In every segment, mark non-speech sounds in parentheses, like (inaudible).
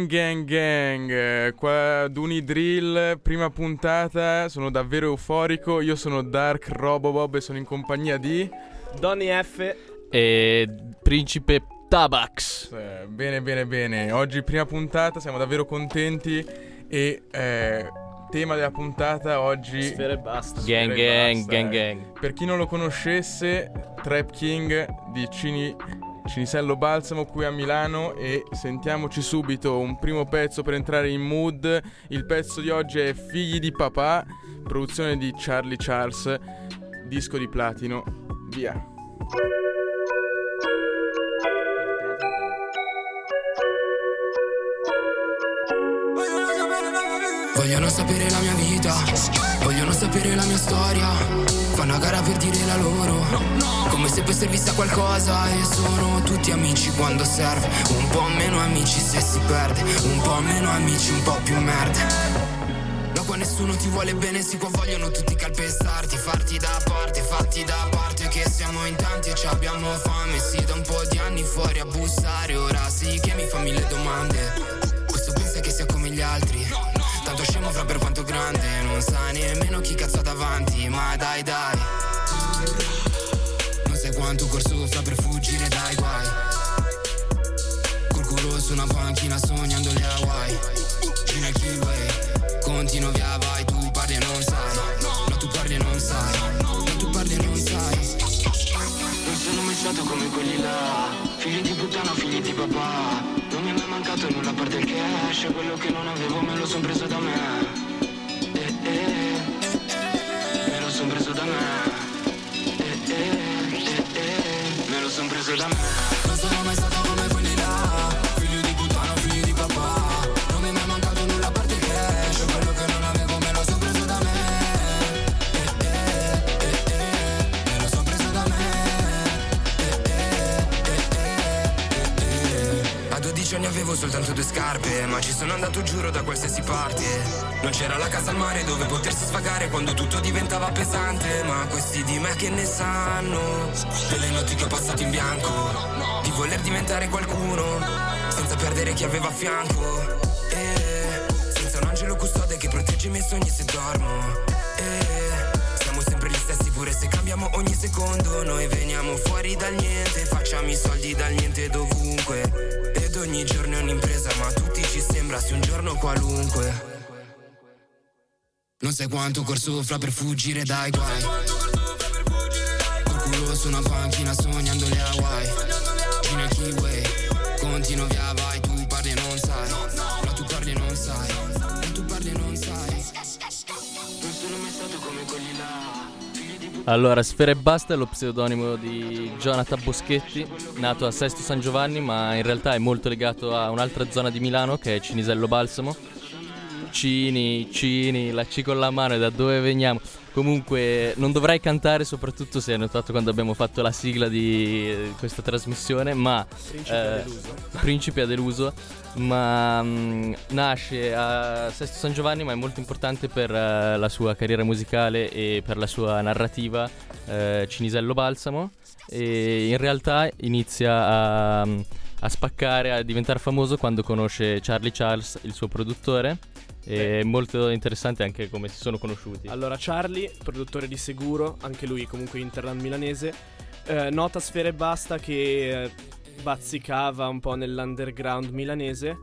Gang gang gang, qua Duni Drill, prima puntata, sono davvero euforico, io sono Dark Robobob e sono in compagnia di... Donny F. E Principe Tabax. Eh, bene bene bene, oggi prima puntata, siamo davvero contenti e eh, tema della puntata oggi... Sfere e basta. Gang Sfere gang, basta, gang eh. gang. Per chi non lo conoscesse, Trap King di Cini, Cinisello Balsamo qui a Milano e sentiamoci subito un primo pezzo per entrare in mood. Il pezzo di oggi è Figli di papà, produzione di Charlie Charles, disco di platino. Via. Vogliono sapere la mia vita, vogliono sapere la mia storia. Fanno a gara per dire la loro, come se poi servisse a qualcosa. E sono tutti amici quando serve. Un po' meno amici se si perde, un po' meno amici, un po' più merda. No, qua nessuno ti vuole bene, sì, qua vogliono tutti calpestarti, farti da parte, fatti da parte, che siamo in tanti e ci abbiamo fame, sì, da un po' di anni fuori a bussare, ora sì che mi fa mille domande. Questo pensa che sia come gli altri, fra per quanto grande, non sa nemmeno chi cazzo ha davanti, ma dai dai. Non sai quanto corso fa per fuggire dai guai. Col culo su una panchina sognando le Hawaii. Gina il keyway, continuo via vai, tu parli e non sai. No, tu parli e non sai. No, tu parli e non sai. Non sono mai stato come quelli là. Figli di puttana, figli di papà. Mancato nulla a parte il cash. Quello che non avevo me lo son preso da me. Eh, eh. Me lo son preso da me. Eh, eh, eh, eh. Me lo son preso da me. Avevo soltanto due scarpe, ma ci sono andato giuro da qualsiasi parte. Non c'era la casa al mare dove potersi sfagare quando tutto diventava pesante. Ma questi di me che ne sanno, delle notti che ho passato in bianco, di voler diventare qualcuno, senza perdere chi aveva a fianco. E senza un angelo custode che protegge i miei sogni se dormo. E siamo sempre gli stessi pure se cambiamo ogni secondo Noi veniamo fuori dal niente Facciamo i soldi dal niente dovunque ogni giorno è un'impresa Ma a tutti ci sembra sia un giorno qualunque. Non sai quanto corso fra per fuggire dai guai. Col culo su una panchina sognando le Hawaii Allora, Sfera e Basta è lo pseudonimo di Jonathan Boschetti, nato a Sesto San Giovanni, ma in realtà è molto legato a un'altra zona di Milano che è Cinisello Balsamo. Cini, Cini, la C con la mano da dove veniamo. Comunque non dovrai cantare, soprattutto se hai notato quando abbiamo fatto la sigla di eh, questa trasmissione, ma Principe ha eh, deluso. Principe ha deluso, ma mm, nasce a Sesto San Giovanni, ma è molto importante per eh, la sua carriera musicale e per la sua narrativa eh, Cinisello Balsamo e in realtà inizia a, a spaccare, a diventare famoso quando conosce Charlie Charles, il suo produttore. È molto interessante anche come si sono conosciuti. Allora, Charlie, produttore di Seguro, anche lui comunque Interland milanese, eh, nota Sfere e Basta che eh, bazzicava un po' nell'underground milanese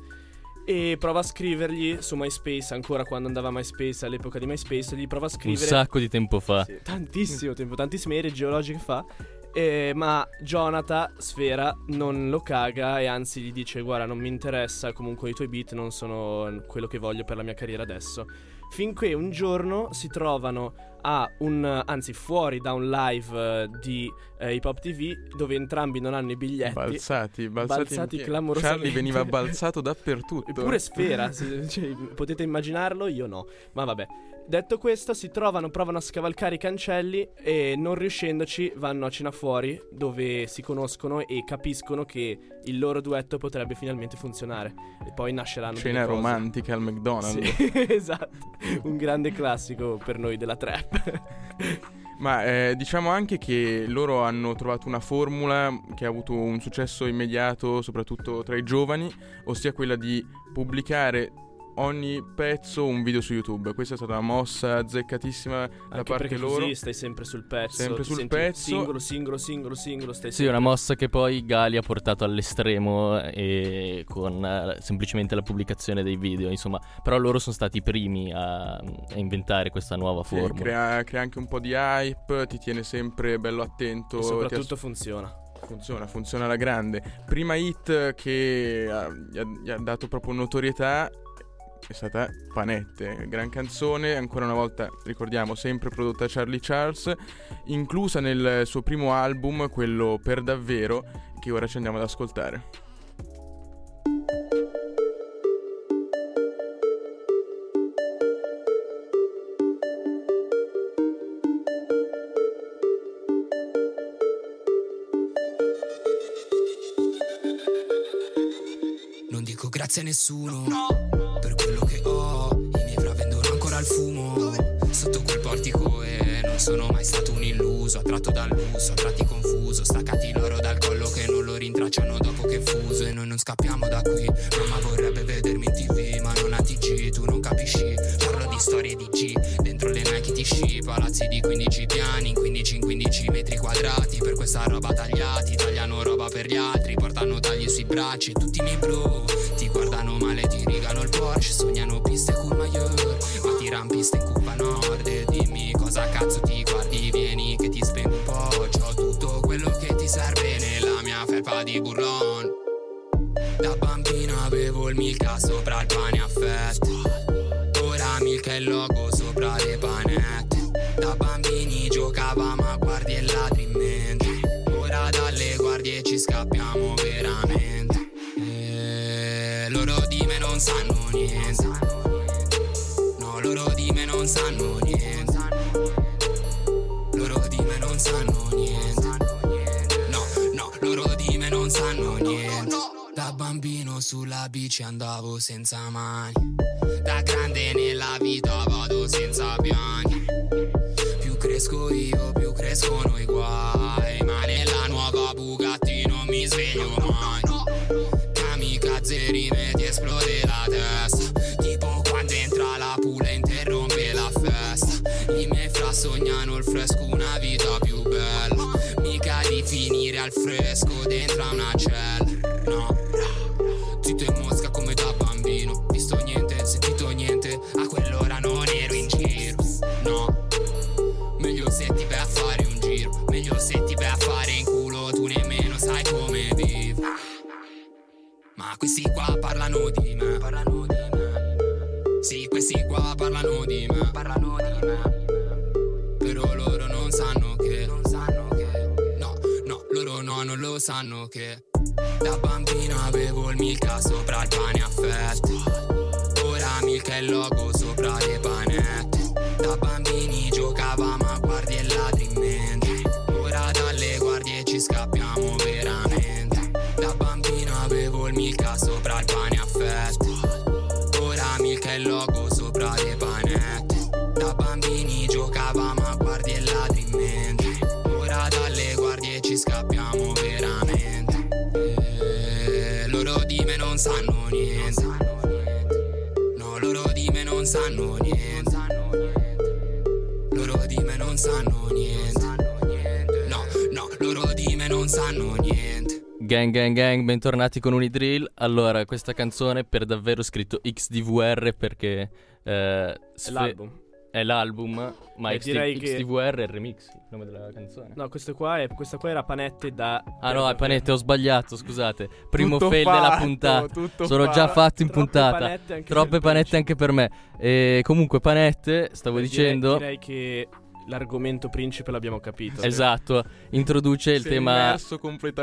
e prova a scrivergli su MySpace, ancora quando andava a MySpace, all'epoca di MySpace, gli prova a Un scrivere... sacco di tempo fa. Sì, tantissimo tempo, tantissime ere geologiche fa. eh, ma Jonathan Sfera non lo caga e anzi gli dice guarda non mi interessa comunque i tuoi beat non sono quello che voglio per la mia carriera adesso finché un giorno si trovano a un anzi fuori da un live eh, di eh, Hip Hop TV dove entrambi non hanno i biglietti Balzati, balzati, Balzati clamorosamente. Charlie veniva (laughs) balzato dappertutto. Eppure Sfera, se- (laughs) cioè, potete immaginarlo, io no. Ma vabbè. Detto questo, si trovano, provano a scavalcare i cancelli e non riuscendoci vanno a cena fuori dove si conoscono e capiscono che il loro duetto potrebbe finalmente funzionare. E poi nasceranno Cena romantica al McDonald's. Sì, (laughs) esatto. Un grande classico per noi della trap. (laughs) Ma eh, diciamo anche che loro hanno trovato una formula che ha avuto un successo immediato, soprattutto tra i giovani, ossia quella di pubblicare ogni pezzo un video su YouTube. Questa è stata una mossa azzeccatissima da parte perché loro. così stai sempre sul pezzo. Sempre sul pezzo. Singolo, singolo, singolo, singolo. Stai Sì, sempre- una mossa che poi Gali ha portato all'estremo e con eh, semplicemente la pubblicazione dei video, insomma, però loro sono stati i primi a, a inventare questa nuova Sì, formula. crea, crea anche un po' di hype, ti tiene sempre bello attento. E soprattutto funziona. ass- funziona, funziona alla grande. Prima hit che ha, gli ha dato proprio notorietà è stata Panette, gran canzone, ancora una volta ricordiamo, sempre prodotta da Charlie Charles, inclusa nel suo primo album, quello per davvero, che ora ci andiamo ad ascoltare. Non dico grazie a nessuno per sono mai stato un illuso. Attratto dal lusso, a tratti confuso. Staccati loro dal collo che non lo rintracciano dopo che fuso. E noi non scappiamo da qui. Mamma vorrebbe vedermi in tv, ma non ha TG, tu non capisci. Parlo di storie di G, dentro le Nike ti sci. Palazzi di 15 piani, in 15 in 15 metri quadrati. Per questa roba tagliati, tagliano roba per gli altri. Portano tagli sui bracci tutti i miei bro Milka sopra il pane a fette. Ora Milka è il logo sopra le panette. Sulla bici andavo senza mani. Da grande nella vita vado senza piani. Più cresco io, più crescono i guai. Ma nella nuova Bugatti non mi sveglio mai. Kamikaze rime ti esplode la testa. Tipo quando entra la pula e interrompe la festa. I miei fra sognano il fresco, una vita più bella. Mica di finire al fresco dentro una cella. Questi qua parlano di me. Parlano di me. Sì, questi qua parlano di me. Parlano di me. Però loro non sanno che. Non sanno che. No, no, loro no, non lo sanno che. Da bambino avevo il Milka sopra il pane a fette. Ora Milka è il logo sopra le panette. Da bambini giocavamo sanno niente. Gang gang gang, bentornati con Unidrill. Allora, questa canzone per davvero scritto XDVR perché eh, È Sfe- l'album. è l'album, ma E XD- direi che- XDVR è il remix, il nome della canzone. No, questo qua è, questa qua era Panette da... Ah no, è Panette, ho sbagliato, scusate. (laughs) Primo Tutto fail della fatto, puntata. tutto Sono già fatto. fatto in Troppe puntata. panette Troppe panette anche per me. E comunque panette, stavo Direi- dicendo. Direi che l'argomento principe l'abbiamo capito. Esatto, introduce il tema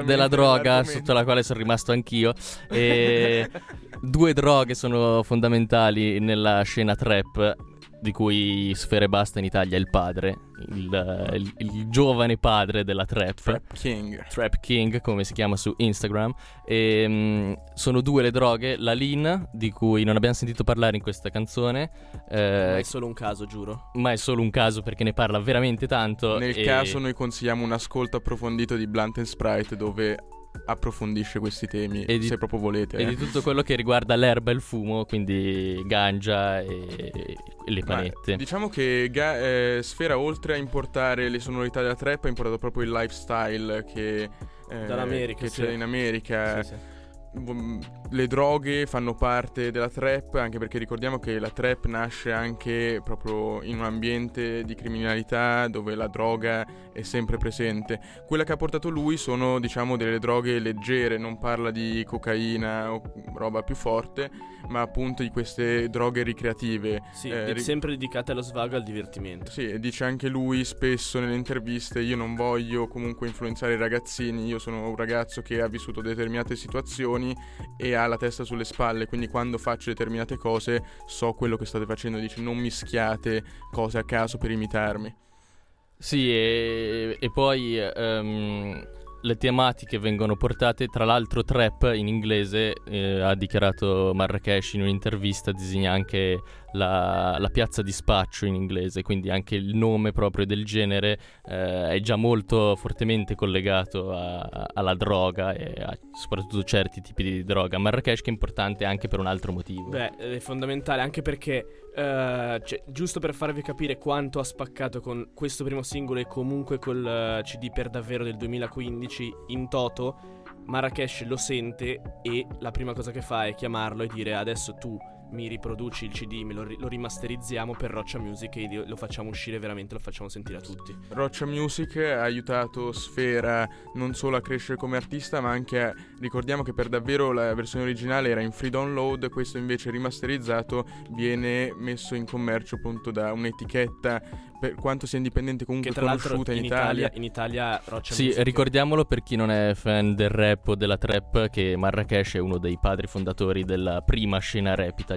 della droga sotto la quale sono rimasto anch'io. E (laughs) due droghe sono fondamentali nella scena trap. Di cui Sfere Basta in Italia è il padre, il, il, il giovane padre della trap. Trap King. Trap King, come si chiama su Instagram. E, mh, sono due le droghe, la lean, di cui non abbiamo sentito parlare in questa canzone. Ma eh, è solo un caso, giuro. ma è solo un caso perché ne parla veramente tanto. Nel e- caso noi consigliamo un ascolto approfondito di Blunt and Sprite dove approfondisce questi temi, E di- se proprio volete. e eh. di tutto quello che riguarda l'erba e il fumo, quindi ganja e, e le Ma panette. diciamo che Ga- eh, Sfera, oltre a importare le sonorità della trap, ha importato proprio il lifestyle che, eh, che sì. c'è in America. Sì, sì. Le droghe fanno parte della trap, anche perché ricordiamo che la trap nasce anche proprio in un ambiente di criminalità dove la droga è sempre presente. Quella che ha portato lui sono, diciamo, delle droghe leggere, non parla di cocaina o roba più forte, ma appunto di queste droghe ricreative. Sì, Eh, ri- sempre dedicate allo svago e al divertimento. Sì, dice anche lui spesso nelle interviste: Io non voglio comunque influenzare i ragazzini. Io sono un ragazzo che ha vissuto determinate situazioni e ha la testa sulle spalle. Quindi, quando faccio determinate cose, so quello che state facendo. Dice: Non mischiate cose a caso per imitarmi. Sì, e, e poi ehm, le tematiche vengono portate, tra l'altro trap in inglese, eh, ha dichiarato Marrakesh in un'intervista, disegna anche la, la piazza di spaccio in inglese, quindi anche il nome proprio del genere eh, è già molto fortemente collegato a- alla droga e a soprattutto certi tipi di droga. Marrakesh che è importante anche per un altro motivo. Beh, è fondamentale anche perché, eh, cioè, giusto per farvi capire quanto ha spaccato con questo primo singolo e comunque col eh, CD per davvero del 2015 in toto, Marrakesh lo sente e la prima cosa che fa è chiamarlo e dire adesso tu mi riproduci il CD, me lo, ri- lo rimasterizziamo per Roccia Music e lo facciamo uscire veramente, lo facciamo sentire a tutti. Roccia Music ha aiutato Sfera non solo a crescere come artista, ma anche a... ricordiamo che per davvero la versione originale era in free download, questo invece rimasterizzato viene messo in commercio appunto da un'etichetta per quanto sia indipendente comunque Che tra conosciuta in in, Italia, in Italia Roccia Sì, Music ricordiamolo per chi non è fan del rap o della trap che Marrakesh è uno dei padri fondatori della prima scena rap italiana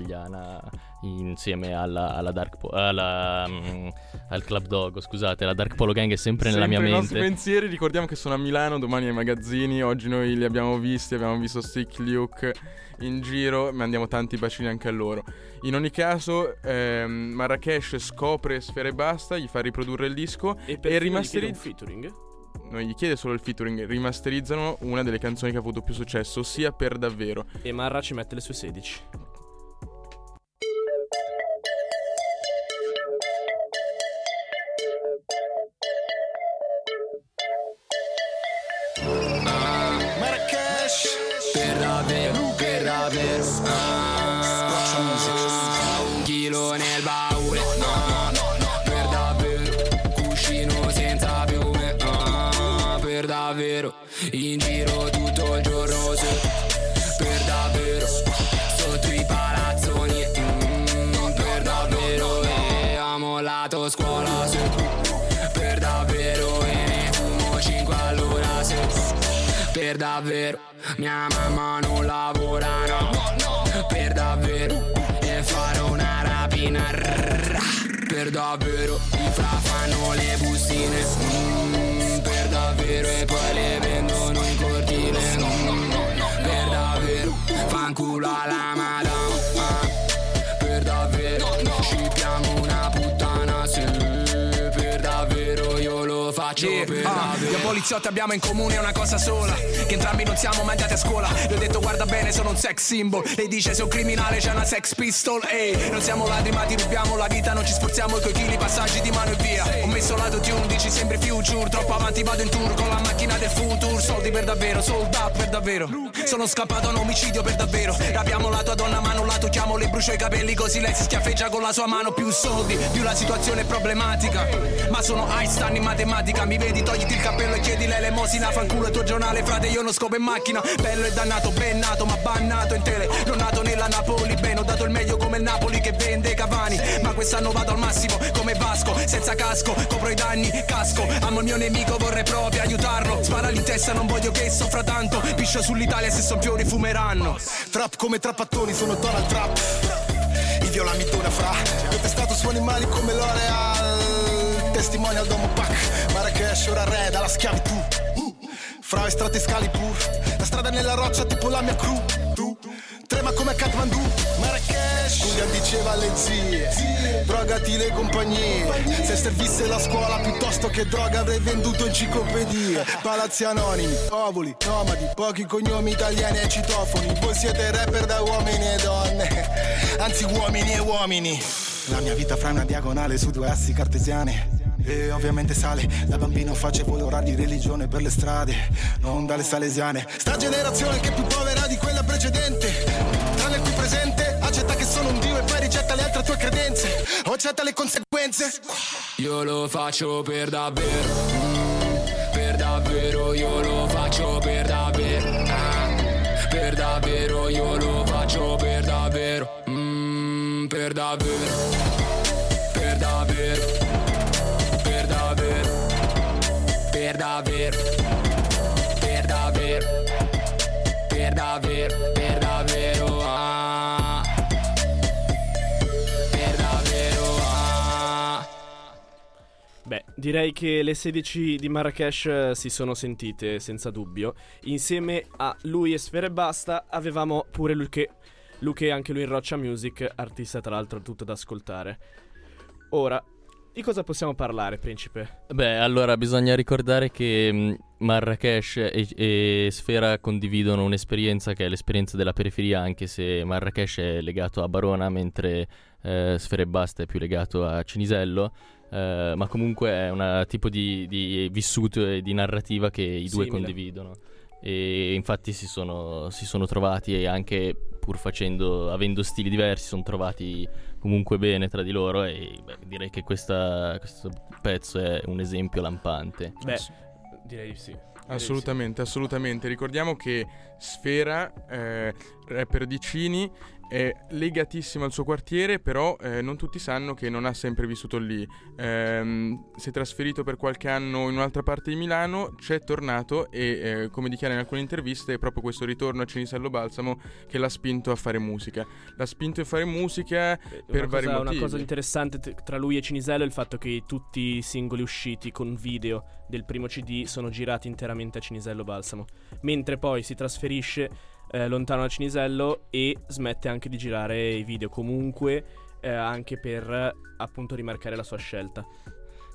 insieme alla, alla Dark Po- alla, mm, al Club Dogo, scusate, la Dark Polo Gang è sempre nella Sempre mia i nostri mente. pensieri, ricordiamo che sono a Milano, domani ai magazzini, oggi noi li abbiamo visti, abbiamo visto Stick Luke in giro, mandiamo tanti bacini anche a loro. In ogni caso, ehm, Marrakesh scopre Sfera e Basta, gli fa riprodurre il disco e e rimasterizza- un featuring. non gli chiede solo il featuring, rimasterizzano una delle canzoni che ha avuto più successo, ossia per davvero. E Marra ci mette le sue 16. Mia mamma non lavora no Per davvero E farò una rapina. Per davvero I fra fanno le bustine Per davvero E poi le vendono in cortile Mm, Per davvero Fanculo alla madama ah. Per davvero Scippiamo una puttana sì. Per davvero io lo faccio Ah, io poliziotti abbiamo in comune una cosa sola Che entrambi non siamo mai andati a scuola. Le ho detto guarda bene sono un sex symbol. Lei dice sei un criminale c'è una sex pistol Ehi, non siamo ladri ma ti rubiamo la vita Non ci sforziamo coi chili, passaggi di mano e via. Ho messo lato tune, dici sembri future Troppo avanti vado in tour con la macchina del futuro Soldi per davvero, sold up per davvero. Sono scappato a un omicidio per davvero. Rapiamo la tua donna ma non la tocchiamo Le brucio i capelli così lei si schiaffeggia con la sua mano. Più soldi, più la situazione è problematica. Ma sono Einstein in matematica Mi vedi, togliti il cappello e chiedi l'elemosina. Fanculo il tuo giornale, frate, io non scopo in macchina. Bello e dannato, ben nato, ma bannato in tele. Non nato nella Napoli, bene, ho dato il meglio come il Napoli che vende Cavani. Ma quest'anno vado al massimo, come Vasco Senza casco, copro i danni, casco. Amo il mio nemico, vorrei proprio aiutarlo. Spara in testa, non voglio che soffra tanto. Piscio sull'Italia, se son fiori fumeranno. Trap come trappattoni sono Donald Trump. I viola mi dona fra. Ho testato su animali come L'Oreal Testimonial Domo Pac. Marrakesh ora re dalla schiavitù. Fra estratti Scalipur La strada nella roccia tipo la mia crew Tu Trema come Kathmandu. Marrakesh Julian diceva alle zie. Drogati le compagnie. Se servisse la scuola piuttosto che droga avrei venduto enciclopedie. Palazzi anonimi, ovuli, nomadi Pochi cognomi italiani e citofoni. Voi siete rapper da uomini e donne. Anzi uomini e uomini. La mia vita fra una diagonale su due assi cartesiane e ovviamente sale, da bambino facevo l'ora di religione per le strade, non dalle salesiane. Sta generazione che è più povera di quella precedente, tranne qui presente, accetta che sono un dio e poi rigetta le altre tue credenze, o accetta le conseguenze. Io lo faccio per davvero, mm, per davvero io lo faccio per davvero, ah, per davvero io lo faccio per davvero, mm, per davvero, davvero, per davvero, per davvero, per davvero, ah, per davvero, ah. Beh, direi che le 16 di Marrakesh eh, si sono sentite senza dubbio. Insieme a lui e Sfere Basta avevamo pure Luque, Luque anche lui in Roccia Music, artista tra l'altro tutto da ascoltare. Ora, di cosa possiamo parlare, principe? Beh, allora bisogna ricordare che mh, Marrakesh e, e Sfera condividono un'esperienza che è l'esperienza della periferia, anche se Marrakesh è legato a Barona, mentre eh, Sfera e Basta è più legato a Cinisello. eh, ma comunque è un tipo di, di vissuto e di narrativa che i due Simile. condividono. E infatti si sono, si sono trovati e anche pur facendo, avendo stili diversi, sono trovati comunque bene tra di loro e beh, direi che questa- questo pezzo è un esempio lampante. Beh, direi di sì. Assolutamente, assolutamente. Ricordiamo che Sfera, eh, rapper di Cini, è legatissimo al suo quartiere, però eh, non tutti sanno che non ha sempre vissuto lì. Ehm, si è trasferito per qualche anno in un'altra parte di Milano, c'è tornato e, eh, come dichiara in alcune interviste, è proprio questo ritorno a Cinisello Balsamo che l'ha spinto a fare musica. L'ha spinto a fare musica per una vari cosa, motivi. Una cosa interessante t- tra lui e Cinisello è il fatto che tutti i singoli usciti con video del primo CD sono girati interamente a Cinisello Balsamo, mentre poi si trasferisce eh, lontano da Cinisello e smette anche di girare i video comunque eh, anche per appunto rimarcare la sua scelta.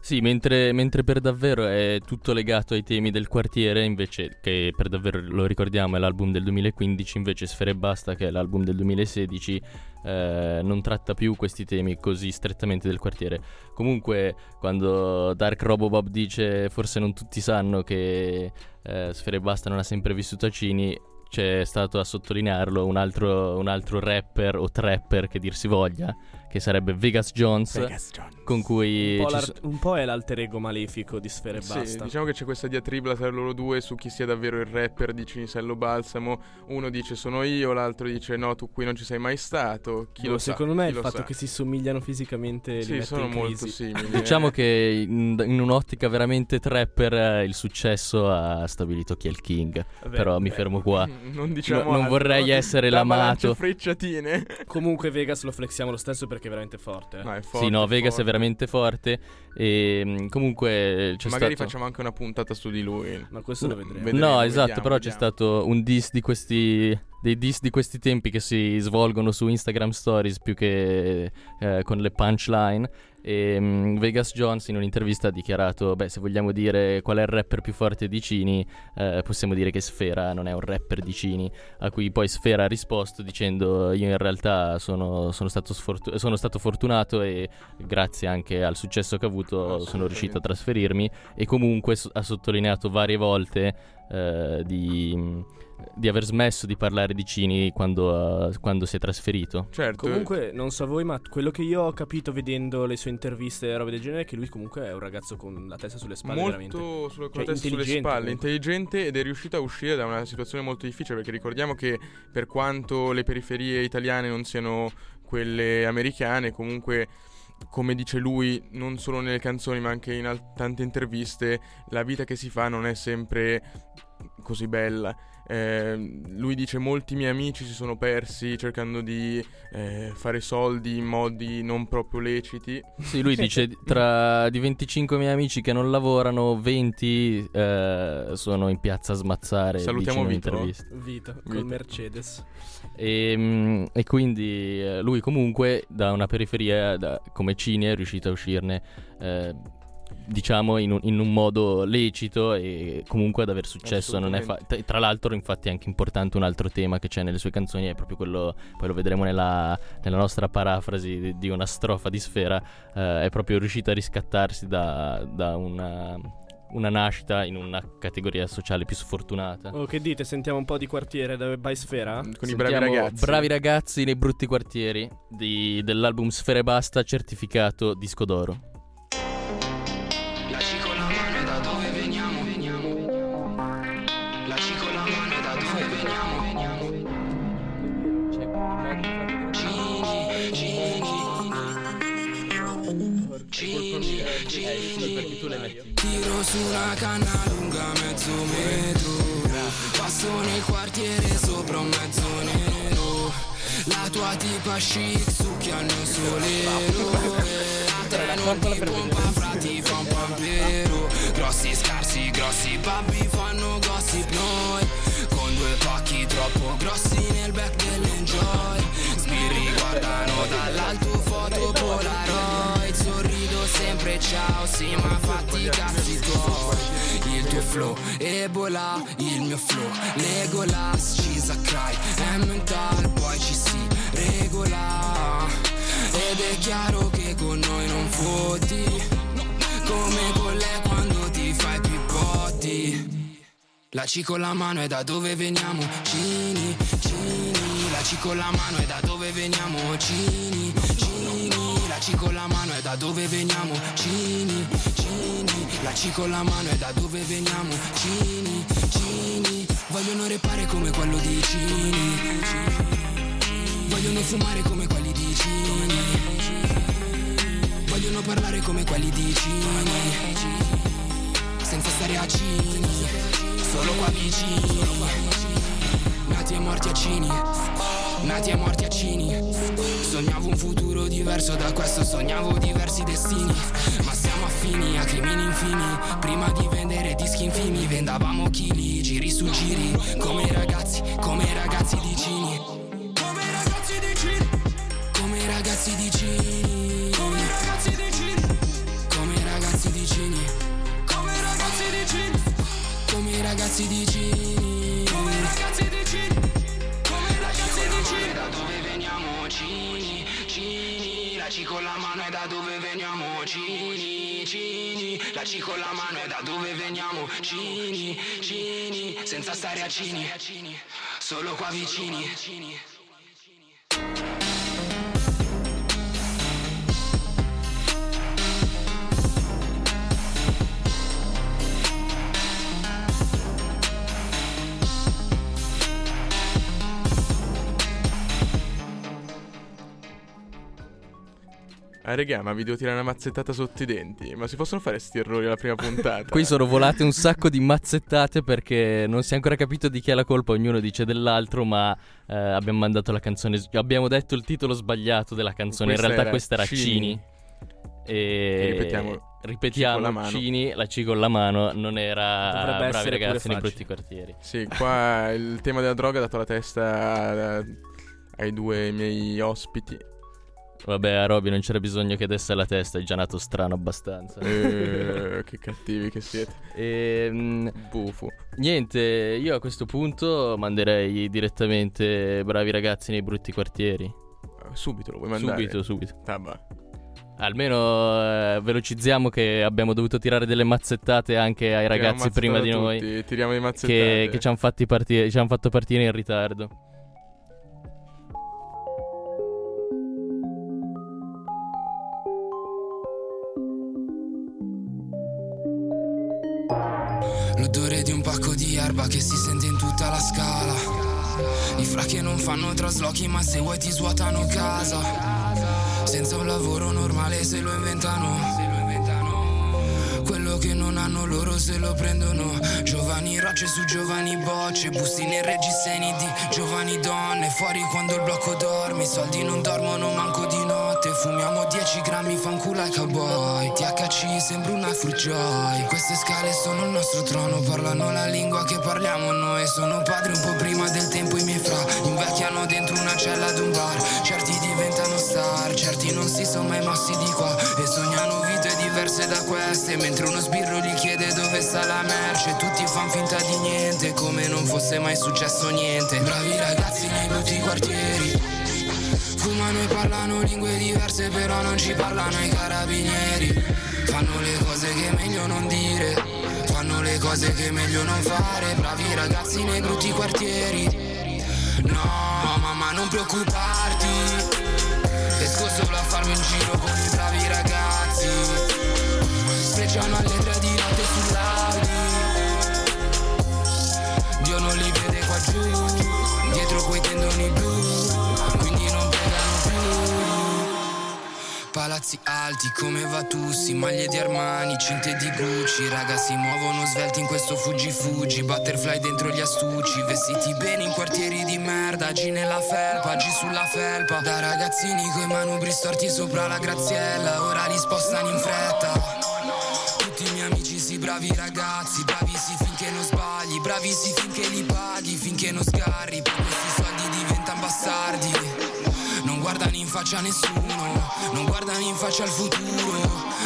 Sì, mentre, mentre per davvero è tutto legato ai temi del quartiere, invece che per davvero lo ricordiamo è l'album del 2015, invece Sfere Basta, che è l'album del 2016, eh, non tratta più questi temi così strettamente del quartiere. Comunque, quando Dark Robobob dice forse non tutti sanno che eh, Sfere Basta non ha sempre vissuto a Cini, c'è stato a sottolinearlo un altro, un altro rapper o trapper che dir si voglia, che sarebbe Vegas Jones, con cui... Un po', so- un po' è l'alter ego malefico di Sfere e Sì, Basta. diciamo che c'è questa diatribla tra loro due su chi sia davvero il rapper di Cinisello Balsamo. Uno dice sono io, l'altro dice no, tu qui non ci sei mai stato. Chi Boh, lo sa? secondo me chi il lo fatto sa. che si somigliano fisicamente li Sì, mette sono in molto simili. (laughs) Diciamo eh. che in, in un'ottica veramente trapper eh, il successo ha stabilito chi è il king. Vabbè, Però mi beh. fermo qua. (laughs) Non diciamo No, non vorrei essere l'amato. frecciatine. Comunque Vegas lo flexiamo lo stesso perché è veramente forte. No, è forte, sì, no, Vegas forte. è veramente forte. E mh, comunque c'è Magari stato. facciamo anche una puntata su di lui. Ma questo lo vedremo. Vedremo, no, esatto, vediamo, però c'è vediamo. stato un diss di questi. dei diss di questi tempi che si svolgono su Instagram Stories più che eh, con le punchline. E mh, Vegas Jones in un'intervista ha dichiarato: Beh, se vogliamo dire qual è il rapper più forte di Cini, eh, possiamo dire che Sfera non è un rapper di Cini. A cui poi Sfera ha risposto dicendo: Io in realtà sono, sono stato, sfortu- sono stato fortunato e grazie anche al successo che ho avuto sono riuscito a trasferirmi. E comunque so- ha sottolineato varie volte eh, di, di aver smesso di parlare di Cini quando, eh, quando si è trasferito. Certo. Comunque, non so voi, ma quello che io ho capito vedendo le sue interviste e robe del genere è che lui comunque è un ragazzo con la testa sulle spalle veramente. molto sulla, con Cioè, la testa sulle intelligente spalle, comunque. intelligente ed è riuscito a uscire da una situazione molto difficile perché ricordiamo che per quanto le periferie italiane non siano quelle americane, comunque come dice lui, non solo nelle canzoni ma anche in al- tante interviste, la vita che si fa non è sempre così bella. Eh, lui dice molti miei amici si sono persi cercando di eh, fare soldi in modi non proprio leciti. Sì, lui dice tra di 25 miei amici che non lavorano, 20 eh, sono in piazza a smazzare. Salutiamo dice in Vito. un'intervista. Vito, Vito. col Mercedes. E, mm, e quindi eh, lui comunque da una periferia da- come Cini è riuscito a uscirne eh, diciamo in un, in un modo lecito e comunque ad aver successo non è fa- tra- l'altro infatti è anche importante un altro tema che c'è nelle sue canzoni è proprio quello poi lo vedremo nella, nella nostra parafrasi di, di una strofa di Sfera eh, è proprio riuscito a riscattarsi da, da una, una nascita in una categoria sociale più sfortunata Oh, che dite? Sentiamo un po' di quartiere da by Sfera? Con i bravi Sentiamo ragazzi. Bravi ragazzi nei brutti quartieri di- dell'album Sfere e Basta certificato disco d'oro. Una canna lunga mezzo metro. Passo nel quartiere sopra un mezzo nero. La tua tipa chic succhia il mio solero. La te non ti pompa frati fa un pampero Grossi scarsi, grossi babbi fanno gossip noi. Con due pacchi troppo grossi nel back dell'enjoy. Sbirri guardano dall'alto foto polaroid sempre ciao sì ma fatti cazzi tuoi. Il tuo flow Ebola il mio flow. Legolas Cisa cry. È mental poi ci si regola. Ed è chiaro che con noi non fotti. Come con lei quando ti fai pippotti la C con la mano è da dove veniamo, Cini, Cini. La C con la mano è da dove veniamo, Cini, Cini. C con la mano è da dove veniamo, Cini, Cini. La C con la mano è da dove veniamo, Cini, Cini. Vogliono repare come quello di Cini. Vogliono fumare come quelli di Cini. Vogliono parlare come quelli di Cini. Senza stare a Cini solo qua vicini Nati e morti a Cini Nati e morti a Cini Sognavo un futuro diverso da questo Sognavo diversi destini. Ma siamo affini a crimini infini Prima di vendere dischi infimi Vendavamo chili, giri su giri. Come ragazzi, come ragazzi di Cini. Come ragazzi di Cini. Come ragazzi di Cini. Come ragazzi di Cini. Come ragazzi di Cini. Come ragazzi di Cini. Come ragazzi di Cini. Come ragazzi di Cini Cini Cini La C con la mano è da dove veniamo. Cini Cini La C con la mano è da dove veniamo. Cini Cini Senza stare a Cini Solo qua vicini Ah, regà, ma vi devo tirare una mazzettata sotto i denti. Ma si possono fare sti errori alla prima puntata? Qui sono volate un sacco di mazzettate perché non si è ancora capito di chi è la colpa, ognuno dice dell'altro, ma eh, abbiamo mandato la canzone, abbiamo detto il titolo sbagliato della canzone, Questa in realtà era questa era Cini. Cini. E, E ripetiamo, ripetiamo, la mano. Cini, la C con la mano, non era Dovrebbe bravi ragazzi nei brutti quartieri. Sì, qua il tema della droga ha dato la testa ai due miei ospiti. Vabbè, a Roby non c'era bisogno che desse la testa, è già nato strano abbastanza. Eh, che cattivi che siete. E, mm, Bufo. niente, io a questo punto manderei direttamente bravi ragazzi nei brutti quartieri. Subito lo vuoi mandare? Subito, subito. Ah, bah. Almeno eh, velocizziamo che abbiamo dovuto tirare delle mazzettate anche ai ragazzi prima di a noi tutti, Tiriamo le che, mazzettate. che ci hanno partire- ci han fatto partire in ritardo. Pacco di erba che si sente in tutta la scala. I fra che non fanno traslochi ma se vuoi ti svuotano casa. Senza un lavoro normale se lo inventano. Quello che non l'anno loro se lo prendono. Giovanni rocce su giovani bocce Busti nei reggiseni di giovani donne. Fuori quando il blocco dorme I soldi non dormono manco di notte Fumiamo 10 grammi fanculo ai cowboy. THC sembra una fruit joy Queste scale sono il nostro trono Parlano la lingua che parliamo noi. Sono padre un po' prima del tempo i miei fra Invecchiano dentro una cella ad un bar. Certi diventano star Certi non si sono mai mossi di qua. E sognano vite diverse da queste Mentre uno sbirro gli chiede dove sta la merce. Tutti fan finta di niente Come non fosse mai successo niente. Bravi ragazzi nei brutti quartieri Fumano e parlano lingue diverse però non ci parlano i carabinieri. Fanno le cose che è meglio non dire. Fanno le cose che è meglio non fare. Bravi ragazzi nei brutti quartieri. No mamma non preoccuparti. Esco solo a farmi un giro con i bravi ragazzi. Sprecciano alle tre di notte sull'Audi Palazzi alti come Vatussi Maglie di Armani, cinte di Gucci. Raga si muovono svelti in questo fuggi fuggi Butterfly dentro gli astucci. Vestiti bene in quartieri di merda G nella felpa, G sulla felpa. Da ragazzini coi manubri storti sopra la graziella Ora li spostano in fretta. Tutti i miei amici sì bravi ragazzi Bravisi finché non sbagli Bravisi finché li paghi Finché non sgarri. Per questi soldi diventano bastardi faccia nessuno Non guardano in faccia al futuro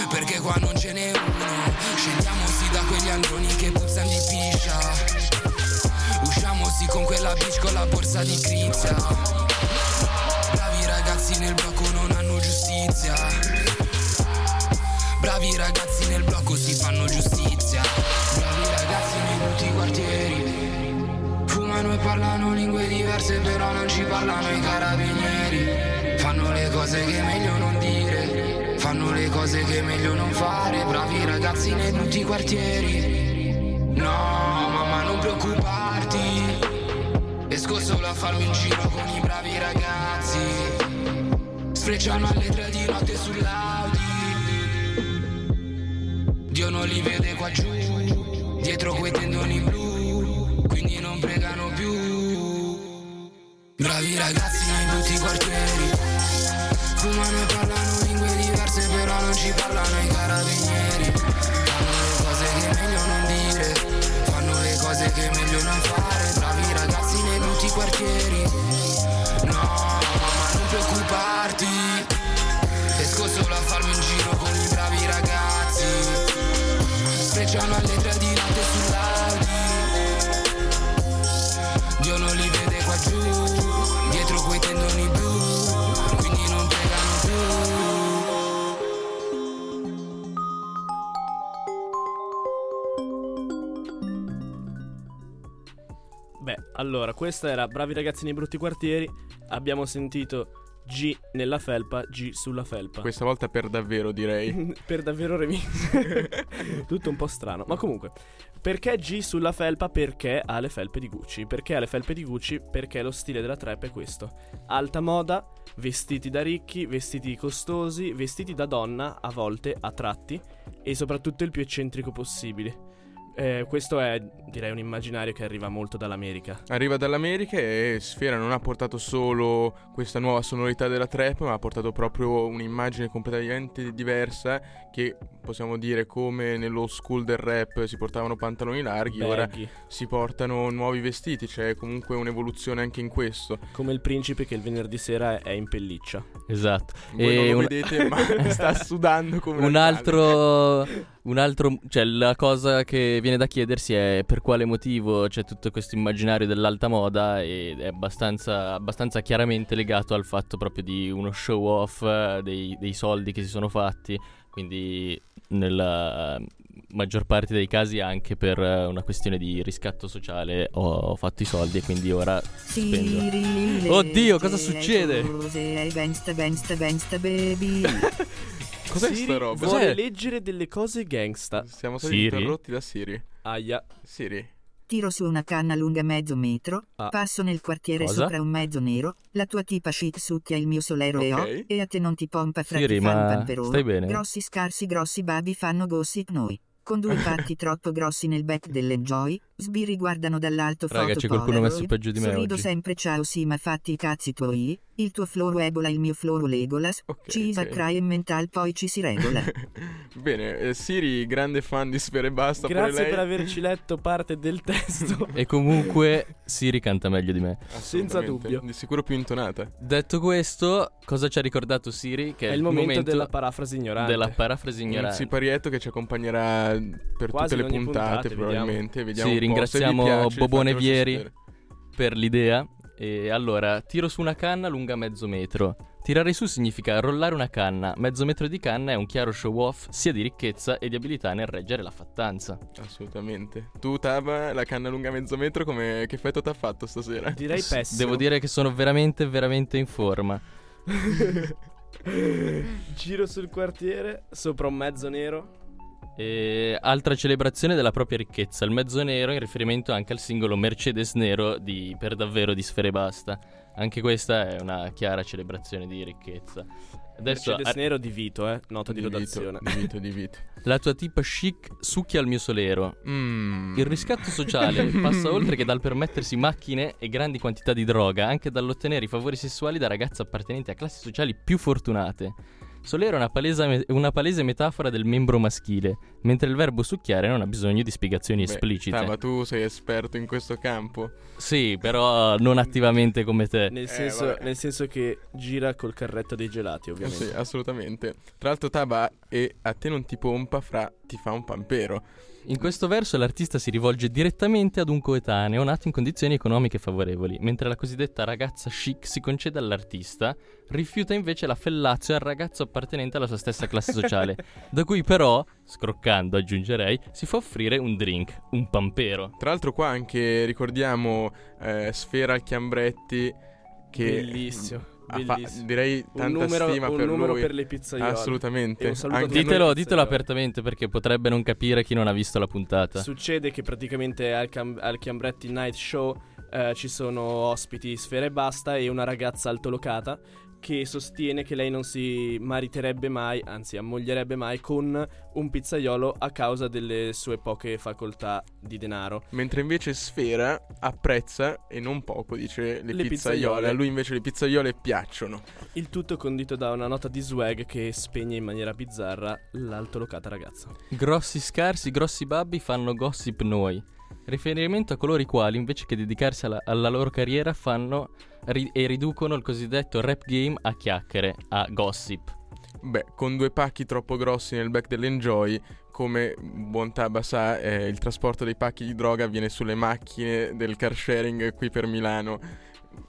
Perché qua non ce n'è uno. Scendiamo sì da quegli androni che puzzano di piscia Usciamo sì con quella bitch con la borsa di crizia Bravi ragazzi nel blocco non hanno giustizia. Bravi ragazzi nel blocco si fanno giustizia. Bravi ragazzi nei brutti quartieri. Fumano e parlano lingue diverse però non ci parlano i carabinieri cose che è meglio non dire. Fanno le cose che è meglio non fare. Bravi ragazzi nei brutti quartieri. No mamma non preoccuparti. Esco solo a farmi un giro con i bravi ragazzi. Sfrecciano alle tre di notte sull'Audi. Dio non li vede qua giù, dietro quei tendoni blu, quindi non pregano più. Bravi ragazzi nei brutti quartieri, fumano e parlano lingue diverse, però non ci parlano i carabinieri. Fanno le cose che è meglio non dire, fanno le cose che è meglio non fare. Bravi ragazzi nei brutti quartieri, no, mamma non preoccuparti. Esco solo a farmi un giro con i bravi ragazzi Sprecciano alle di allora, questa era Bravi ragazzi nei brutti quartieri. Abbiamo sentito G nella felpa, G sulla felpa. Questa volta per davvero direi. (laughs) per davvero remix. (laughs) Tutto un po' strano. Ma comunque, perché G sulla felpa? Perché ha le felpe di Gucci. Perché ha le felpe di Gucci? Perché lo stile della trap è questo. Alta moda, vestiti da ricchi, vestiti costosi, vestiti da donna, a volte, a tratti, e soprattutto il più eccentrico possibile. Eh, questo è, direi, un immaginario che arriva molto dall'America. Arriva dall'America e Sfera non ha portato solo questa nuova sonorità della trap, ma ha portato proprio un'immagine completamente diversa che possiamo dire come nello school del rap si portavano pantaloni larghi, ora Baggy. si portano nuovi vestiti, c'è comunque un'evoluzione anche in questo. Come il principe che il venerdì sera è, in pelliccia. Esatto. Voi non E lo un- vedete, ma (laughs) sta sudando come un animale. altro, un altro, cioè la cosa che viene da chiedersi è per quale motivo c'è tutto questo immaginario dell'alta moda ed è abbastanza, abbastanza chiaramente legato al fatto proprio di uno show off eh, dei, dei soldi che si sono fatti, quindi nella maggior parte dei casi anche per eh, una questione di riscatto sociale ho fatto i soldi e quindi ora spendo. Oddio, cosa succede? (laughs) Cos'è Siri sta roba? Vuole Cos'è? leggere delle cose gangsta. Siamo stati Siri? interrotti da Siri. Aia. Siri. Tiro su una canna lunga mezzo metro, Ah. passo nel quartiere Cosa? sopra un mezzo nero, la tua tipa shit succhia il mio solero e Ok. ho, e a te non ti pompa fra Siri, ti fa un ma pamperone. stai bene? Grossi scarsi grossi babi fanno gossip noi. Con due (laughs) pacchi troppo grossi nel back dell'enjoy, sbirri guardano dall'alto Raga, foto c'è qualcuno Polaroid, messo peggio di me sorrido oggi. sempre ciao sì ma fatti i cazzi tuoi, il tuo flow ebola il mio flow Legolas, Ok, Cisa ok. cry e mental poi ci si regola. (laughs) Bene, eh, Siri, grande fan di Sfere e Basta. Grazie lei. per averci letto parte del testo. (laughs) E comunque Siri canta meglio di me. senza dubbio. Di sicuro più intonata. Detto questo, cosa ci ha ricordato Siri? Che È il momento, della parafrasi ignorante. della parafrasi Un ignorante. siparietto che ci accompagnerà per Quasi tutte le puntate, puntata, vediamo. probabilmente. Vediamo un. Se vi ringraziamo piace, Bobone Vieri. per l'idea. E allora, tiro su una canna lunga mezzo metro. Tirare su significa rollare una canna. Mezzo metro di canna è un chiaro show off sia di ricchezza e di abilità nel reggere la fattanza. Assolutamente. Tu, Tava, la canna lunga mezzo metro, come... che effetto ti ha fatto stasera? Direi (laughs) pessimo. Devo dire che sono veramente, veramente in forma. (laughs) Giro sul quartiere, sopra un mezzo nero. E altra celebrazione della propria ricchezza, il mezzo nero in riferimento anche al singolo Mercedes nero di Per davvero di Sfere Basta. Anche questa è una chiara celebrazione di ricchezza. Adesso Mercedes a- nero di Vito, eh. Nota di, Vito, lodazione. Di Vito, di Vito. (laughs) la tua tipa chic succhia il mio solero. Mm. Il riscatto sociale (laughs) passa oltre che dal permettersi macchine e grandi quantità di droga, anche dall'ottenere i favori sessuali da ragazze appartenenti a classi sociali più fortunate. Solero è una palese, una palese metafora del membro maschile, mentre il verbo succhiare non ha bisogno di spiegazioni Beh, esplicite. Tava, tu sei esperto in questo campo. Sì, però non attivamente come te. Nel, Eh, senso, nel senso che gira col carretto dei gelati, ovviamente. Sì, assolutamente. Tra l'altro, Taba, e a te non ti pompa fra ti fa un pampero. In questo verso l'artista si rivolge direttamente ad un coetaneo nato in condizioni economiche favorevoli, mentre la cosiddetta ragazza chic si concede all'artista, rifiuta invece la fellazio al ragazzo appartenente alla sua stessa classe sociale, (laughs) da cui però, scroccando aggiungerei, si fa offrire un drink, un pampero. Tra l'altro, qua anche ricordiamo eh, Sfera al Chiambretti. Che Bellissimo, fa- direi Un tanta numero, stima un per numero lui. per le pizzaiole. Assolutamente. Ditelo, ditelo apertamente perché potrebbe non capire chi non ha visto la puntata. Succede che praticamente al, Cam- al Chiambretti Night Show eh, ci sono ospiti Sfera e Basta e una ragazza altolocata che sostiene che lei non si mariterebbe mai, anzi ammoglierebbe mai con un pizzaiolo a causa delle sue poche facoltà di denaro. Mentre invece Sfera apprezza e non poco, dice le, Le pizzaiole. pizzaiole. A lui invece le pizzaiole piacciono. Il tutto condito da una nota di swag che spegne in maniera bizzarra l'altolocata ragazza. Grossi scarsi, grossi babbi fanno gossip noi. Riferimento a coloro i quali, invece che dedicarsi alla, alla loro carriera, fanno ri- e riducono il cosiddetto rap game a chiacchiere, a gossip. Beh, con due pacchi troppo grossi nel back dell'Enjoy, come buon Taba sa, eh, il trasporto dei pacchi di droga avviene sulle macchine del car sharing qui per Milano.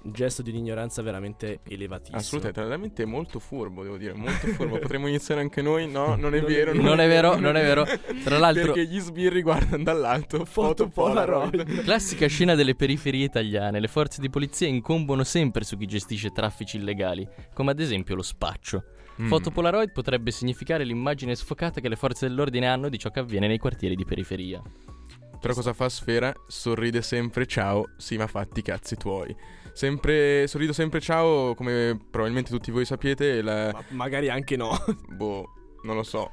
Un gesto di ignoranza veramente elevatissimo. Assolutamente, veramente molto furbo, devo dire, molto furbo. Potremmo iniziare anche noi? No, non è vero. Non è vero, non è vero. Tra l'altro, Perché gli sbirri guardano dall'alto foto Foto Polaroid. Polaroid. classica scena delle periferie italiane, le forze di polizia incombono sempre su chi gestisce traffici illegali, come ad esempio lo spaccio. Mm. Foto Polaroid potrebbe significare l'immagine sfocata che le forze dell'ordine hanno di ciò che avviene nei quartieri di periferia. Però cosa fa Sfera? Sorride sempre ciao, sì ma fatti i cazzi tuoi. Sempre, sorrido sempre ciao, come probabilmente tutti voi sapete, la... Ma magari anche no. (laughs) Boh, non lo so.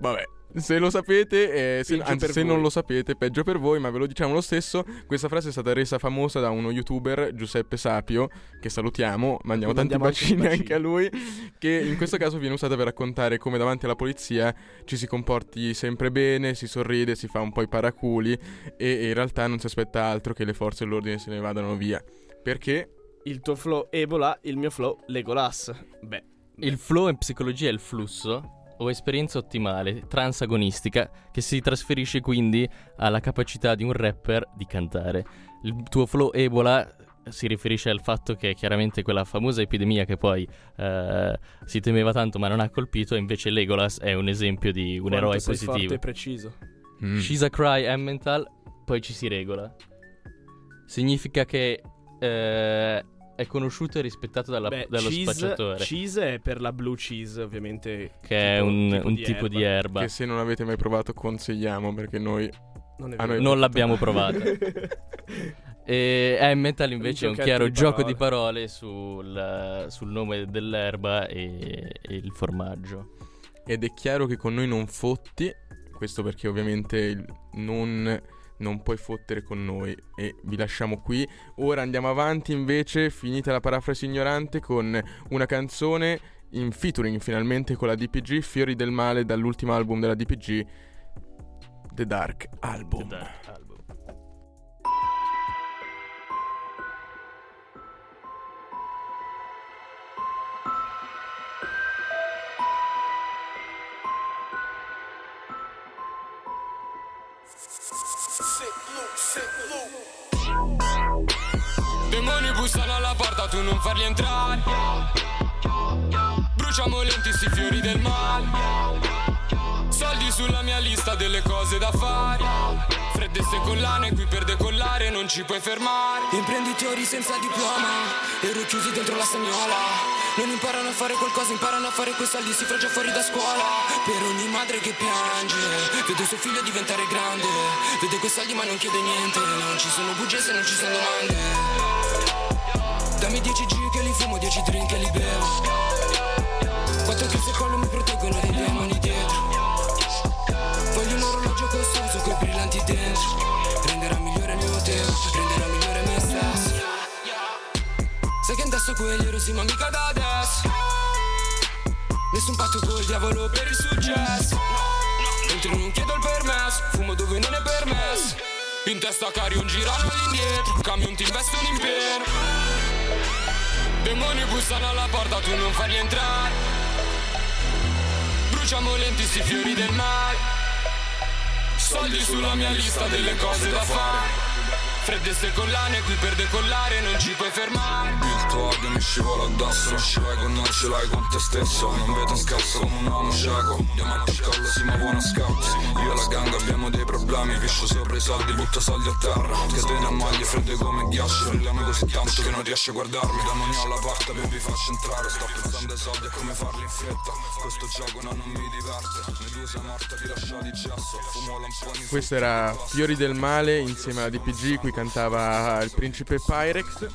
Vabbè, se lo sapete, eh, se, anzi se non lo sapete, peggio per voi, ma ve lo diciamo lo stesso. Questa frase è stata resa famosa da uno youtuber, Giuseppe Sapio, che salutiamo, mandiamo tanti Mandiamo anche bacini bacini. anche a lui, che in questo (laughs) caso viene usata per raccontare come davanti alla polizia ci si comporti sempre bene, si sorride, si fa un po' i paraculi e, e in realtà non si aspetta altro che le forze dell'ordine se ne vadano via. Perché? Il tuo flow Ebola, il mio flow Legolas. Beh, Il flow in psicologia è il flusso o esperienza ottimale, transagonistica, che si trasferisce quindi alla capacità di un rapper di cantare. Il tuo flow Ebola si riferisce al fatto che chiaramente quella famosa epidemia che poi eh, si temeva tanto ma non ha colpito, invece Legolas è un esempio di un quanto eroe sei positivo. forte e preciso. Mm. She's a cry Emmental, poi ci si regola. Significa che eh, è conosciuto e rispettato dalla- Beh, dallo cheese, spacciatore, cheese è per la blue cheese, ovviamente. che è tipo- un, tipo un di tipo di erba. erba. Che se non avete mai provato consigliamo perché noi Non è a vero. noi- Non l'abbiamo provata. (laughs) E Emmental invece è un chiaro di gioco di parole sul, sul nome dell'erba e, e il formaggio. ed è chiaro che con noi non fotti Questo perché ovviamente non, non puoi fottere con noi e vi lasciamo qui. Ora andiamo avanti invece, finita la parafrasi ignorante, con una canzone in featuring finalmente con la DPG, Fiori del Male dall'ultimo album della DPG, The Dark Album. The Dark Album. Tu non farli entrare. Bruciamo lenti sti fiori del male. Soldi sulla mia lista delle cose da fare. Freddeste collane, qui per decollare non ci puoi fermare. Imprenditori senza diploma, ero chiusi dentro la stagnola. Non imparano a fare qualcosa, imparano a fare quei soldi, si fraggia fuori da scuola. Per ogni madre che piange, vede suo figlio diventare grande. Vede quei soldi ma non chiede niente. Non ci sono bugie se non ci sono domande. Dammi 10 G che li fumo, 10 drink che li bevo. 4 che se collo mi proteggono dai demoni dietro. Voglio un orologio costoso coi brillanti dentro. Renderà migliore il mio tempo, renderà migliore me stesso. Sai che indosso quegli erosi ma mica da adesso Nessun patto col diavolo per il successo Entro non chiedo il permesso Fumo dove non è permesso In testa cari un girano all'indietro Camion ti investe un impero Demoni bussano alla porta, tu non farli entrare Bruciamo lenti sti fiori del male Soldi sulla mia lista delle cose da fare Freddeste collane, qui per decollare non ci puoi fermare. Il tuo odio mi scivola addosso Non ce l'hai con noi, ce l'hai con te stesso. Non vedo un scalzo come un uomo cieco. Diamanti al collo, si muovono a scout Io e la gang abbiamo dei problemi Piscio sopra i soldi, butto soldi a terra. Catene a maglie, fredde come ghiaccio. Brilliamo così tanto che non riesci a guardarmi. Demoni alla porta, per vi faccio entrare. Sto pensando ai soldi e come farli in fretta. Questo gioco no, non mi diverte. Medusa morta, ti lascia di gesso. Fumo lamponi Questo era Fiori del Male insieme alla DPG, qui cantava il principe Pyrex.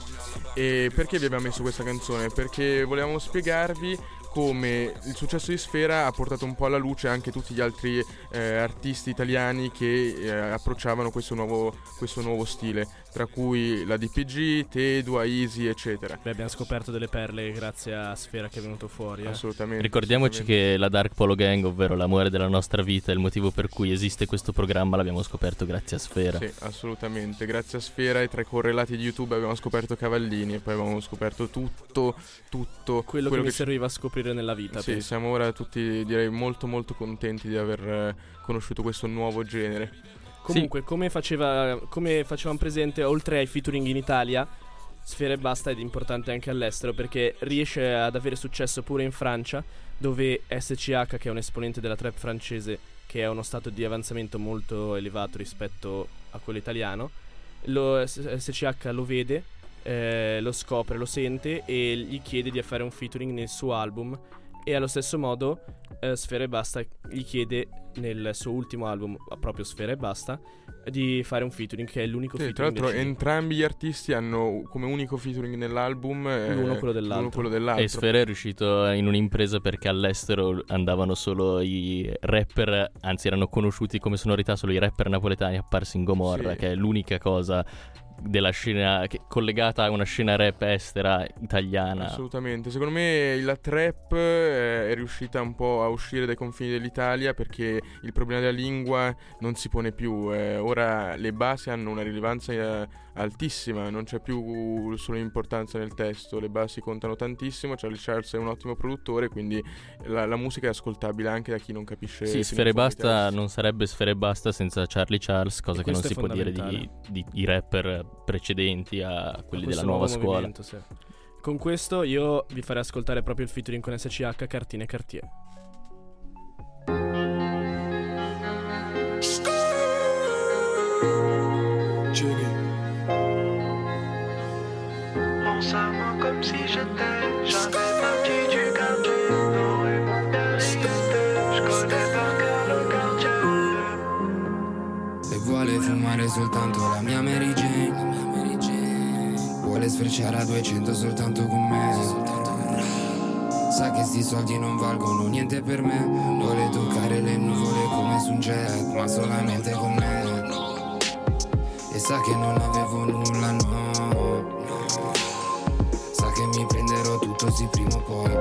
E perché vi abbiamo messo questa canzone? Perché volevamo spiegarvi come il successo di Sfera ha portato un po' alla luce anche tutti gli altri eh, artisti italiani che eh, approcciavano questo nuovo, questo nuovo stile, tra cui la DPG, Tedua, Easy, eccetera. Beh, abbiamo scoperto delle perle grazie a Sfera che è venuto fuori. Eh. Assolutamente. Ricordiamoci assolutamente. che la Dark Polo Gang, ovvero l'amore della nostra vita, il motivo per cui esiste questo programma, l'abbiamo scoperto grazie a Sfera. Sì, assolutamente. Grazie a Sfera e tra i correlati di YouTube abbiamo scoperto Cavallini e poi abbiamo scoperto tutto, tutto Quello, che mi ci- serviva a scoprire nella vita. Sì, penso. siamo ora tutti direi molto molto contenti di aver eh, conosciuto questo nuovo genere. Comunque, come, faceva, come facevamo presente, oltre ai featuring in Italia, Sfera e Basta è importante anche all'estero perché riesce ad avere successo pure in Francia, dove SCH, che è un esponente della trap francese, che è uno stato di avanzamento molto elevato rispetto a quello italiano, lo- SCH lo vede, eh, lo scopre, lo sente e gli chiede di fare un featuring nel suo album. E allo stesso modo, eh, Sfera e Basta gli chiede nel suo ultimo album, proprio Sfera e Basta, di fare un featuring che è l'unico Sì, tra featuring l'altro del CD. entrambi gli artisti hanno come unico featuring nell'album eh, L'uno quello dell'altro. l'uno quello dell'altro. E Sfera è riuscito in un'impresa perché all'estero andavano solo i rapper, anzi erano conosciuti come sonorità solo i rapper napoletani apparsi in Gomorra, Sì. che è l'unica cosa della scena che- collegata a una scena rap estera italiana. Assolutamente, secondo me la trap eh, è riuscita un po' a uscire dai confini dell'Italia perché il problema della lingua non si pone più, eh, ora le basi hanno una rilevanza eh, altissima, non c'è più solo importanza nel testo, le basi contano tantissimo, Charlie Charles è un ottimo produttore, quindi la, la musica è ascoltabile anche da chi non capisce Sì, Sfere Basta non sarebbe Sfere Basta senza Charlie Charles, cosa E che non si può dire di, di- i rapper precedenti a quelli Questo della nuova scuola. sì. Con questo io vi farei ascoltare proprio il featuring con SCH, Cartine Cartier. Pense-à-moi comme si j'étais jamais parti du quartier. Aurais mon dernier Je connais par cœur le quartier. E vuole fumare soltanto la mia Mary Vuole sfrecciare a 200 soltanto con me Sa che sti soldi non valgono niente per me Vuole toccare le nuvole come su un jet, ma solamente con me. E sa che non avevo nulla, no. Sa che mi prenderò tutto sì prima o poi.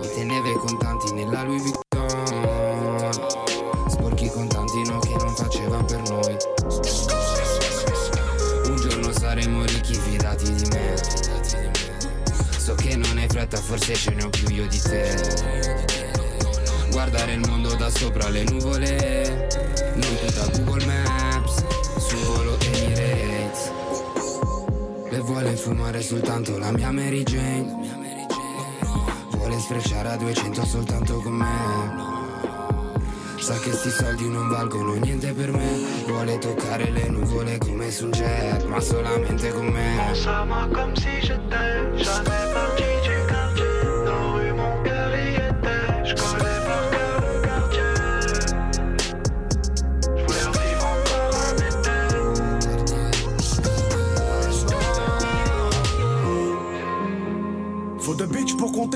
Mi teneva i contanti nella Louis Vuitton. Fretta, forse ce ne ho più io di te. Guardare il mondo da sopra le nuvole. Non tutta Google Maps, su volo Emirates. E vuole fumare soltanto la mia Mary Jane. Vuole sfrecciare a 200 soltanto con me. Sa che sti soldi non valgono niente per me Vuole toccare le nuvole come su un jet Ma solamente con me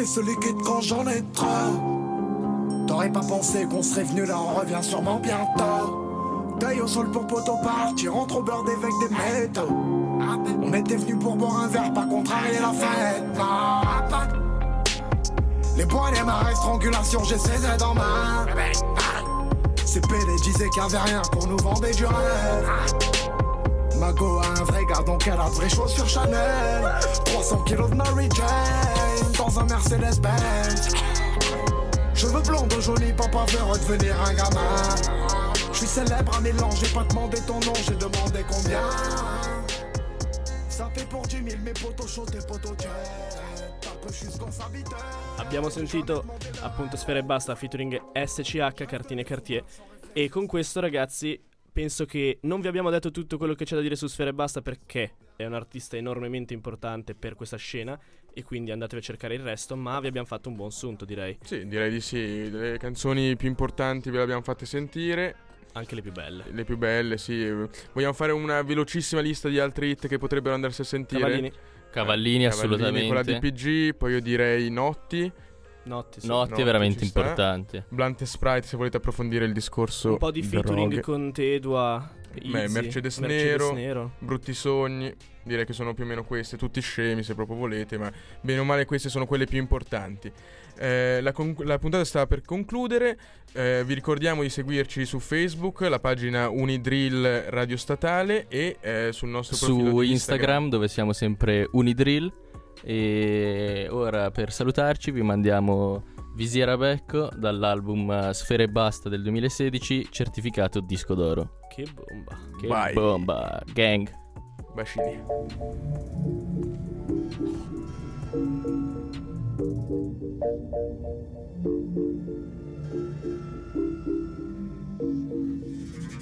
pour ce liquide quand j'en ai trop. T'aurais pas pensé qu'on serait venu là, on revient sûrement bientôt. Taille au sol pour poteau partir, on trop beurre avec des métaux. On était venu pour boire un verre, pas contrarier la fête. Les poings, les mains, strangulation, j'ai saisi dans ma. Ces PD disaient qu'il y avait rien, qu'on nous vendait du rêve. Mago un vrai gars, donc a de vraies chaussures Chanel. 300 kilos de Mary Jane dans un Mercedes Benz. Cheveux blonds de joli papa veut redevenir un gamin. Je suis célèbre à Milan, j'ai pas demandé ton nom, j'ai demandé combien. Ça fait pour 10 000, mes potos chauds, tes potos jet. T'as peu juste qu'on s'habitait. Abbiamo sentito appunto Sfera e Basta featuring SCH Cartine Cartier e con questo ragazzi penso che non vi abbiamo detto tutto quello che c'è da dire su Sfera e Basta perché è un artista enormemente importante per questa scena e quindi andatevi a cercare il resto ma vi abbiamo fatto un buon sunto direi Sì, direi di sì. Le canzoni più importanti ve le abbiamo fatte sentire. anche le più belle Le più belle, sì. Vogliamo fare una velocissima lista di altri hit che potrebbero andarsi a sentire? Cavallini Cavallini, assolutamente. Con la DPG, poi io direi Notti. Notti sì. Notti Notti è veramente ci sta. importante. Blunt e Sprite se volete approfondire il discorso un po' di featuring droghe. con Tedua Beh, Mercedes, Mercedes Nero, Nero. Brutti Sogni, direi che sono più o meno queste, tutti scemi se proprio volete, ma bene o male queste sono quelle più importanti. Eh, la, con- la puntata stava per concludere, eh, vi ricordiamo di seguirci su Facebook, la pagina Unidrill Radio Statale e eh, sul nostro profilo Su di Instagram dove siamo sempre Unidrill. E ora per salutarci vi mandiamo Visiera Becco dall'album eh, Sfere e Basta del 2016, certificato disco d'oro. che bomba Che Vai. bomba, gang. Bacini.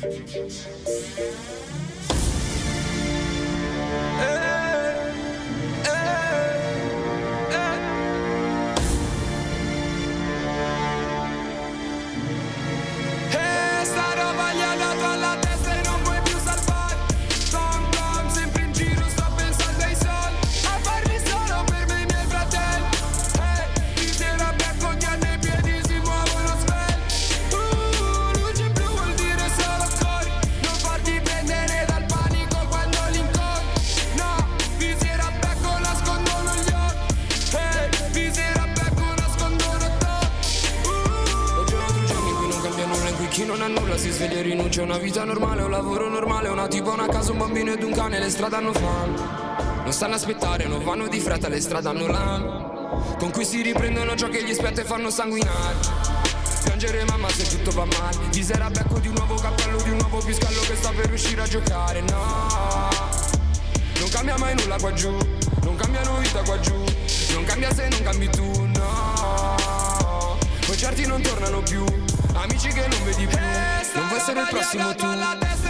E non ha nulla si sveglia e rinuncia a una vita normale, un lavoro normale, una tipo, una casa, un bambino ed un cane, le strade hanno fame. Non stanno aspettare, non vanno di fretta, le strade hanno lame. Con cui si riprendono ciò che gli spetta e fanno sanguinare. Piangere mamma se tutto va male. Di sera becco di un nuovo cappello, di un nuovo piscallo che sta per riuscire a giocare. No, non cambia mai nulla qua giù, non cambiano vita qua giù. Non cambia se non cambi tu, no. Concerti non tornano più, amici che non vedi più. Non vuoi essere il prossimo tu.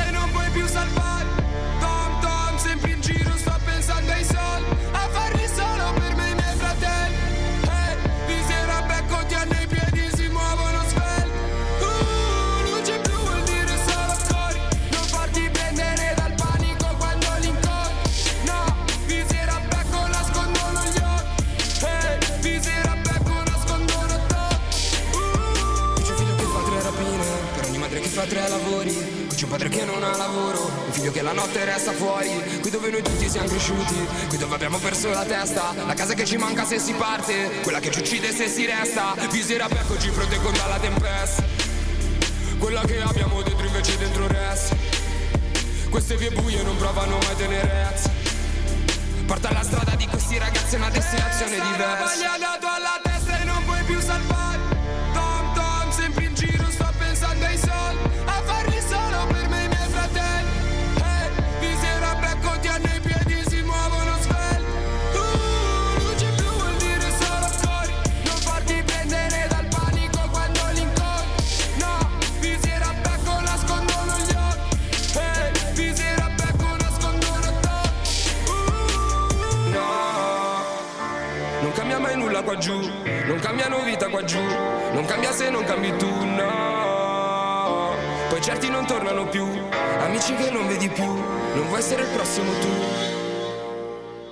Tutti siamo cresciuti Qui dove abbiamo perso la testa. La casa che ci manca se si parte Quella che ci uccide se si resta. Visera becco ci proteggo dalla tempesta Quella che abbiamo dentro invece dentro resta Queste vie buie non provano mai tenerezza. Porta alla strada di questi ragazzi una destinazione diversa qua giù, non cambia se non cambi tu, no. Poi certi non tornano più, amici che non vedi più, non vuoi essere il prossimo tu.